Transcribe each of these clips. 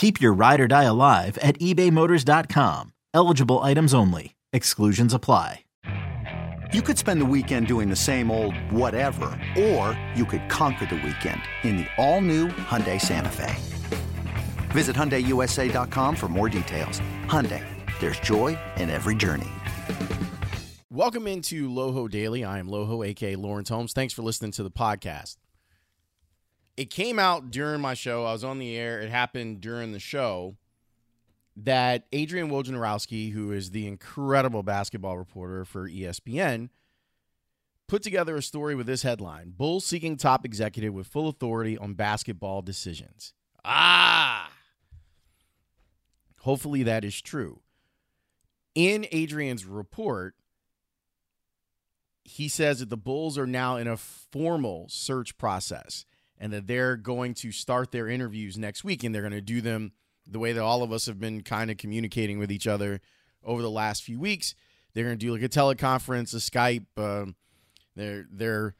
Keep your ride or die alive at ebaymotors.com. Eligible items only. Exclusions apply. You could spend the weekend doing the same old whatever, or you could conquer the weekend in the all-new Hyundai Santa Fe. Visit HyundaiUSA.com for more details. Hyundai, there's joy in every journey. Welcome into Loho Daily. I am Loho, aka Lawrence Holmes. Thanks for listening to the podcast. It came out during my show. I was on the air. It happened during the show that Adrian Wojnarowski, who is the incredible basketball reporter for ESPN, put together a story with this headline Bulls seeking top executive with full authority on basketball decisions. Ah! Hopefully that is true. In Adrian's report, he says that the Bulls are now in a formal search process and that they're going to start their interviews next week and they're going to do them the way that all of us have been kind of communicating with each other over the last few weeks. They're going to do like a teleconference, a Skype. Um, they're they're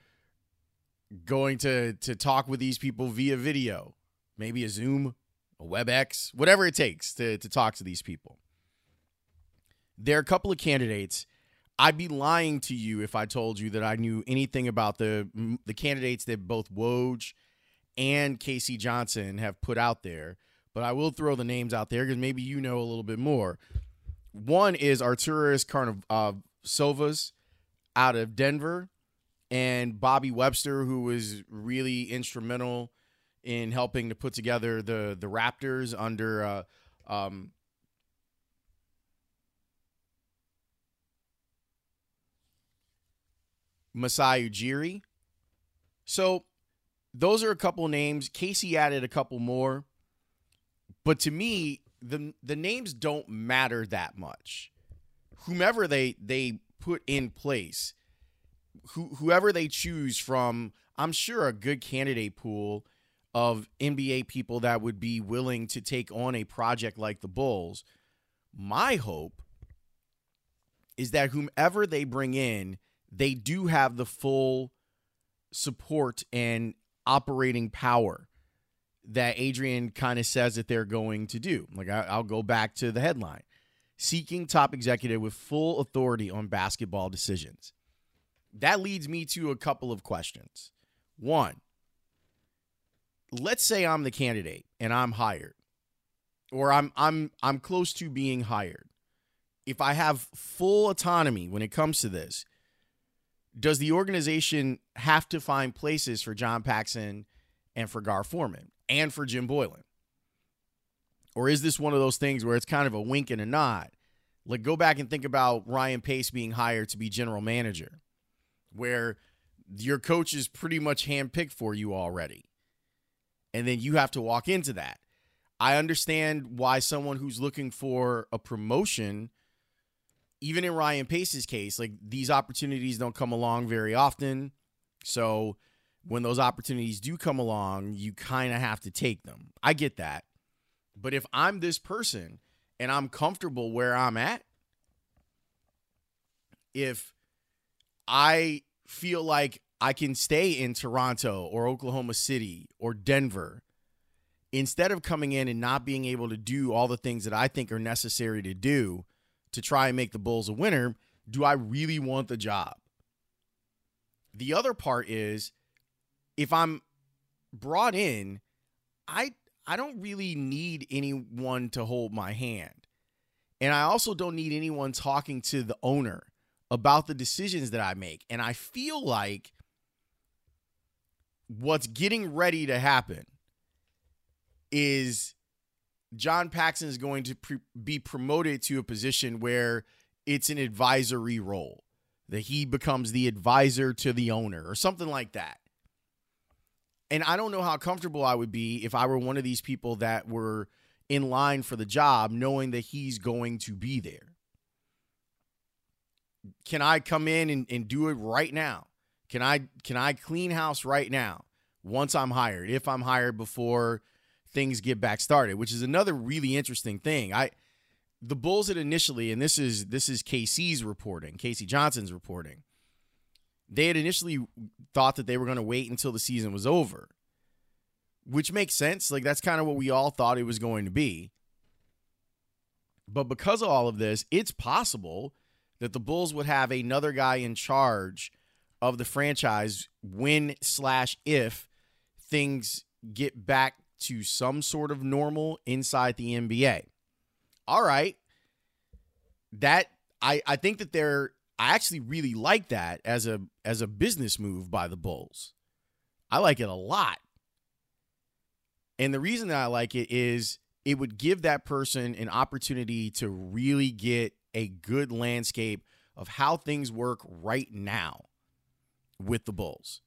going to to talk with these people via video, maybe a Zoom, a WebEx, whatever it takes to to talk to these people. There are a couple of candidates. I'd be lying to you if I told you that I knew anything about the the candidates that both Woj and K.C. Johnson have put out there but I will throw the names out there because maybe you know a little bit more. One is Arturas Karnisovas uh, Sovas out of Denver, and Bobby Webster, who was really instrumental in helping to put together the the Raptors under uh, um, Masai Ujiri. So those are a couple names. K.C. added a couple more. But to me, the the names don't matter that much. Whomever they they put in place, who, whoever they choose from, I'm sure a good candidate pool of NBA people that would be willing to take on a project like the Bulls. My hope is that whomever they bring in, they do have the full support and operating power that Adrian kind of says that they're going to do. Like, I, will go back to the headline seeking top executive with full authority on basketball decisions. That leads me to a couple of questions. One, let's say I'm the candidate and I'm hired or I'm I'm I'm close to being hired. If I have full autonomy when it comes to this, does the organization have to find places for John Paxson and for Gar Forman? and for Jim Boylen? Or is this one of those things where it's kind of a wink and a nod? Like, go back and think about Ryan Pace being hired to be general manager, where your coach is pretty much handpicked for you already. And then you have to walk into that. I understand why someone who's looking for a promotion, even in Ryan Pace's case, like these opportunities don't come along very often. So when those opportunities do come along, you kind of have to take them. I get that. But if I'm this person and I'm comfortable where I'm at, if I feel like I can stay in Toronto or Oklahoma City or Denver, instead of coming in and not being able to do all the things that I think are necessary to do to try and make the Bulls a winner, do I really want the job? The other part is if I'm brought in, I I don't really need anyone to hold my hand. And I also don't need anyone talking to the owner about the decisions that I make. And I feel like what's getting ready to happen is John Paxson is going to pre- be promoted to a position where it's an advisory role, that he becomes the advisor to the owner or something like that. And I don't know how comfortable I would be if I were one of these people that were in line for the job, knowing that he's going to be there. Can I come in and, and do it right now? Can I can I clean house right now once I'm hired? If I'm hired before things get back started, which is another really interesting thing. I the Bulls had initially, and this is this is KC's reporting, K.C. Johnson's reporting. They had initially thought that they were going to wait until the season was over, which makes sense. Like that's kind of what we all thought it was going to be. But because of all of this, it's possible that the Bulls would have another guy in charge of the franchise when slash if things get back to some sort of normal inside the NBA. All right. That I I think that they're I actually really like that as a as a business move by the Bulls. I like it a lot. And the reason that I like it is it would give that person an opportunity to really get a good landscape of how things work right now with the Bulls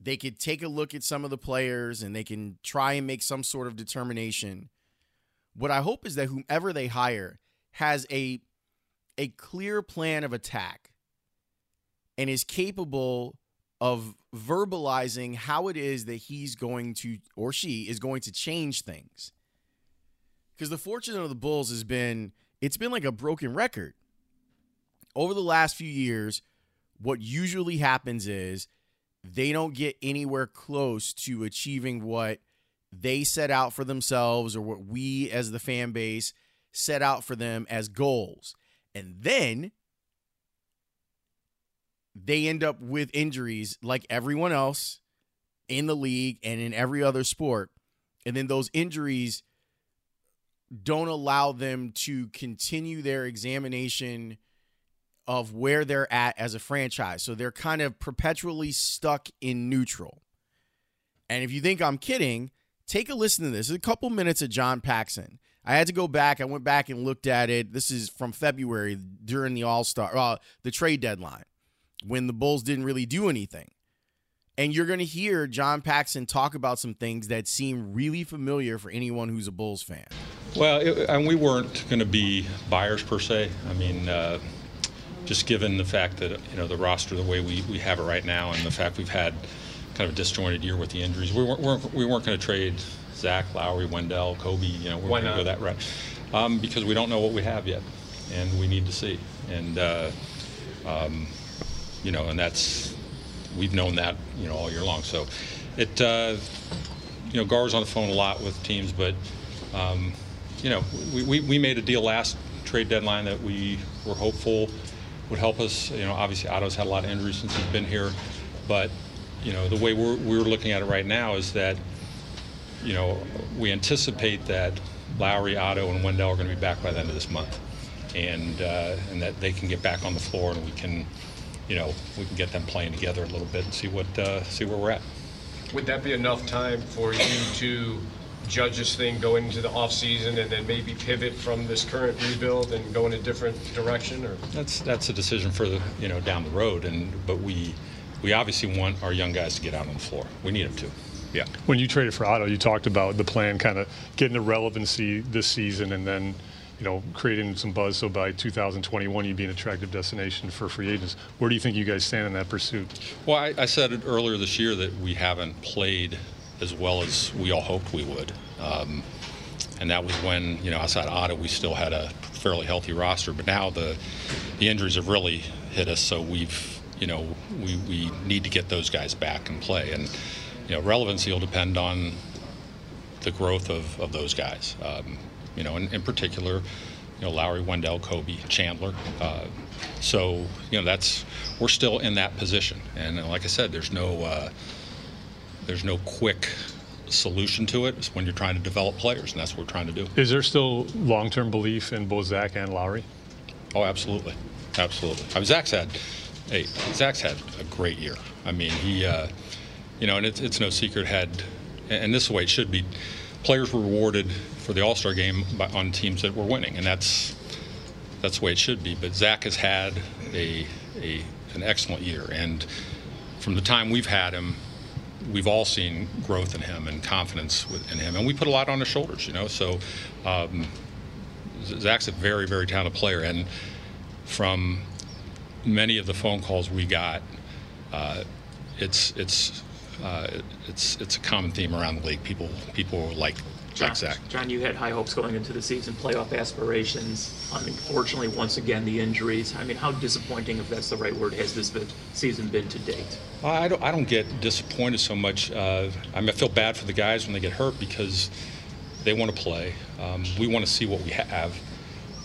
they could take a look at some of the players and they can try and make some sort of determination. What I hope is that whomever they hire has a a clear plan of attack and is capable of verbalizing how it is that he's going to or she is going to change things. Because the fortune of the Bulls has been it's been like a broken record. Over the last few years, what usually happens is they don't get anywhere close to achieving what they set out for themselves or what we as the fan base set out for them as goals. And then they end up with injuries like everyone else in the league and in every other sport. And then those injuries don't allow them to continue their examination of where they're at as a franchise. So they're kind of perpetually stuck in neutral. And if you think I'm kidding, take a listen to this. It's a couple minutes of John Paxson. I had to go back. I went back and looked at it. This is from February during the All Star, uh, the trade deadline, when the Bulls didn't really do anything. And you're going to hear John Paxson talk about some things that seem really familiar for anyone who's a Bulls fan. Well, it, and we weren't going to be buyers per se. I mean, uh, just given the fact that you know the roster the way we, we have it right now and the fact we've had kind of a disjointed year with the injuries, we weren't, weren't we weren't going to trade Zach, Lauri, Wendell, Coby. You know, we're going to go that route um, because we don't know what we have yet, and we need to see. And uh, um, you know, and that's we've known that you know all year long. So it uh, you know Gar's on the phone a lot with teams, but um, you know we, we, we made a deal last trade deadline that we were hopeful would help us. You know, obviously Otto's had a lot of injuries since he's been here, but you know the way we're we're looking at it right now is that you know we anticipate that Lauri, Otto, and Wendell are going to be back by the end of this month, and uh, and that they can get back on the floor and we can, you know, we can get them playing together a little bit and see what uh, see where we're at. Would that be enough time for you to judge this thing going into the off season and then maybe pivot from this current rebuild and go in a different direction or? That's that's a decision for the you know down the road and but we we obviously want our young guys to get out on the floor. We need them to. Yeah. When you traded for Otto you talked about the plan kind of getting the relevancy this season and then you know creating some buzz so by 2021 you'd be an attractive destination for free agents. Where do you think you guys stand in that pursuit? Well I, I said earlier this year that we haven't played as well as we all hoped we would. Um, and that was when, you know, outside Otto, we still had a fairly healthy roster. But now the, the injuries have really hit us, so we've, you know, we, we need to get those guys back and play. And, you know, relevancy will depend on the growth of, of those guys. Um, you know, in, in particular, you know, Lauri, Wendell, Coby, Chandler. Uh, so, you know, that's, we're still in that position. And like I said, there's no, uh, there's no quick solution to it. It's when you're trying to develop players, and that's what we're trying to do. Is there still long-term belief in both Zach and Lauri? Oh, absolutely. absolutely. I mean, Zach's had, hey, Zach's had a great year. I mean, he, uh, you know, and it's, it's no secret had, and this is the way it should be. Players were rewarded for the All Star game by, on teams that were winning, and that's that's the way it should be. But Zach has had a, a an excellent year, and from the time we've had him, we've all seen growth in him and confidence in him, and we put a lot on his shoulders, you know. So um, Zach's a very, very talented player, and from many of the phone calls we got, uh, it's it's uh, it's it's a common theme around the league. People people like John, Zach. John, you had high hopes going into the season, playoff aspirations. Unfortunately, once again, the injuries. I mean, how disappointing, if that's the right word, has this been, season been to date? I don't, I don't get disappointed so much. Uh, I, mean, I feel bad for the guys when they get hurt because they want to play. Um, we want to see what we have.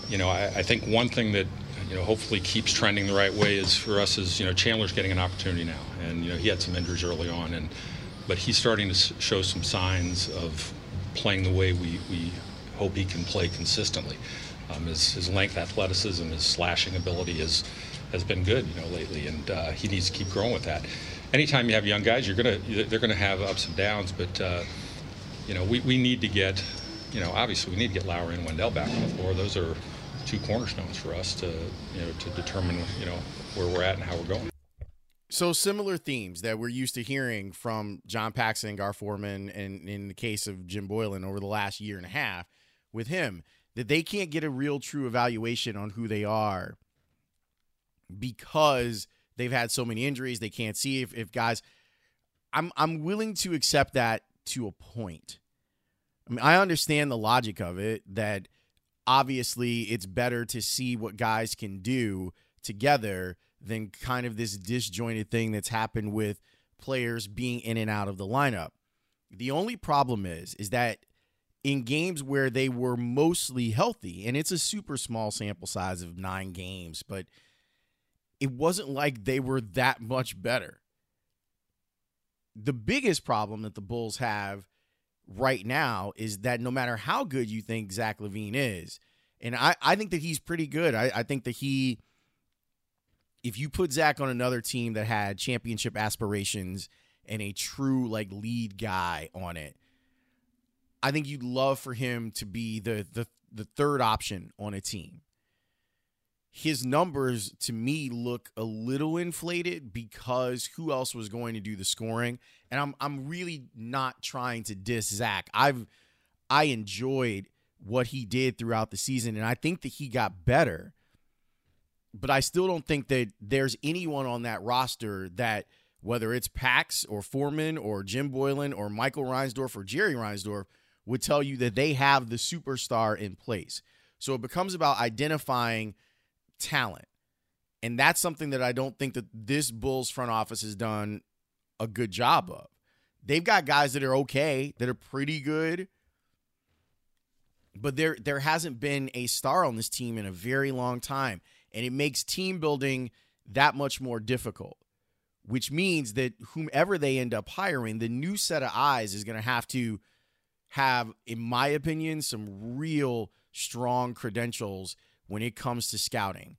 You know, I, I think one thing that you know hopefully keeps trending the right way is for us is you know Chandler's getting an opportunity now, and you know he had some injuries early on, and but he's starting to show some signs of playing the way we, we hope he can play consistently. Um, his, his length, athleticism, his slashing ability has has been good, you know, lately, and uh, he needs to keep growing with that. Anytime you have young guys, you're gonna they're gonna have ups and downs, but uh, you know, we, we need to get, you know, obviously we need to get Lauri and Wendell back on the floor. Those are two cornerstones for us to you know to determine you know where we're at and how we're going. So similar themes that we're used to hearing from John Paxson, Gar Forman, and in the case of Jim Boylen over the last year and a half with him, that they can't get a real true evaluation on who they are because they've had so many injuries. They can't see if, if guys I'm I'm willing to accept that to a point. I mean, I understand the logic of it that obviously it's better to see what guys can do together than kind of this disjointed thing that's happened with players being in and out of the lineup. The only problem is is that in games where they were mostly healthy, and it's a super small sample size of 9 games, but it wasn't like they were that much better. The biggest problem that the Bulls have right now is that no matter how good you think Zach LaVine is, and I, I think that he's pretty good. I, I think that he if you put Zach on another team that had championship aspirations and a true like lead guy on it, I think you'd love for him to be the the the third option on a team. His numbers to me look a little inflated because who else was going to do the scoring? And I'm I'm really not trying to diss Zach. I've I enjoyed what he did throughout the season, and I think that he got better but I still don't think that there's anyone on that roster that whether it's Pax or Forman or Jim Boylen or Michael Reinsdorf or Jerry Reinsdorf would tell you that they have the superstar in place. So it becomes about identifying talent. And that's something that I don't think that this Bulls front office has done a good job of. They've got guys that are okay, that are pretty good, but there there hasn't been a star on this team in a very long time and it makes team building that much more difficult which means that whomever they end up hiring the new set of eyes is going to have to have in my opinion some real strong credentials when it comes to scouting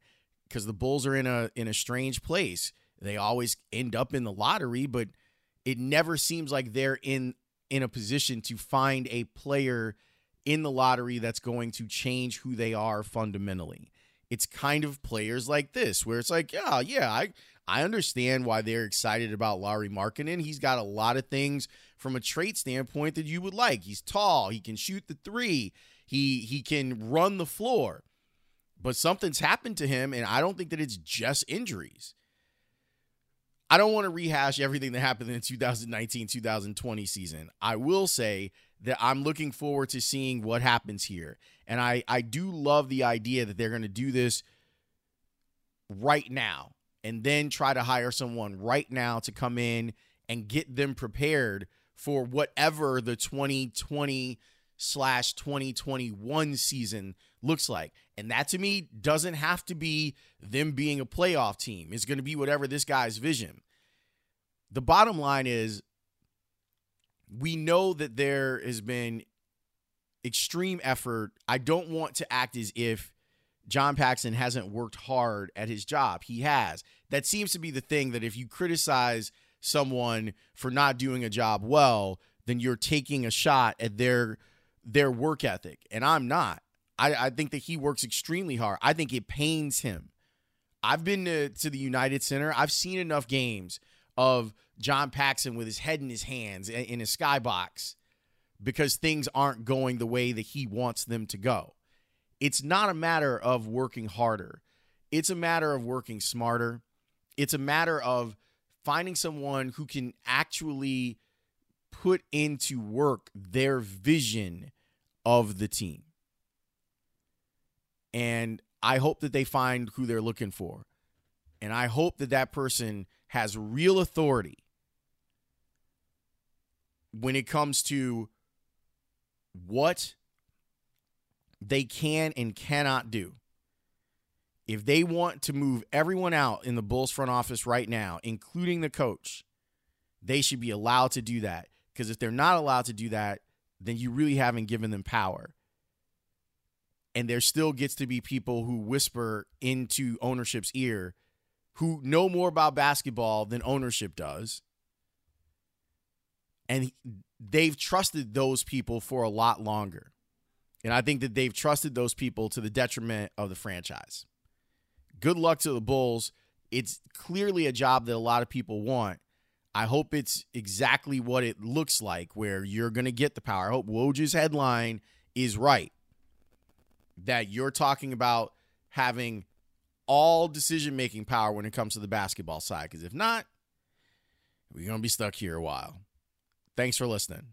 because the bulls are in a in a strange place. They always end up in the lottery but it never seems like they're in in a position to find a player in the lottery that's going to change who they are fundamentally it's kind of players like this where it's like, yeah, yeah, I I understand why they're excited about Lauri Markkanen. He's got a lot of things from a trait standpoint that you would like. He's tall, he can shoot the three, he he can run the floor. But something's happened to him, and I don't think that it's just injuries. I don't want to rehash everything that happened in the 2019 2020 season. I will say that I'm looking forward to seeing what happens here. And I, I do love the idea that they're going to do this right now and then try to hire someone right now to come in and get them prepared for whatever the 2020 slash 2021 season looks like. And that to me doesn't have to be them being a playoff team. It's going to be whatever this guy's vision. The bottom line is we know that there has been extreme effort. I don't want to act as if John Paxson hasn't worked hard at his job. He has. That seems to be the thing that if you criticize someone for not doing a job well, then you're taking a shot at their their work ethic. And I'm not. I, I think that he works extremely hard. I think it pains him. I've been to, to the United Center. I've seen enough games of John Paxson with his head in his hands in his skybox because things aren't going the way that he wants them to go. It's not a matter of working harder. It's a matter of working smarter. It's a matter of finding someone who can actually put into work their vision of the team. And I hope that they find who they're looking for. And I hope that that person has real authority when it comes to what they can and cannot do. If they want to move everyone out in the Bulls front office right now, including the coach, they should be allowed to do that. Because if they're not allowed to do that, then you really haven't given them power. And there still gets to be people who whisper into ownership's ear who know more about basketball than ownership does. And they've trusted those people for a lot longer. And I think that they've trusted those people to the detriment of the franchise. Good luck to the Bulls. It's clearly a job that a lot of people want. I hope it's exactly what it looks like, where you're going to get the power. I hope Woj's headline is right. That you're talking about having all decision making power when it comes to the basketball side. Because if not, we're going to be stuck here a while. Thanks for listening.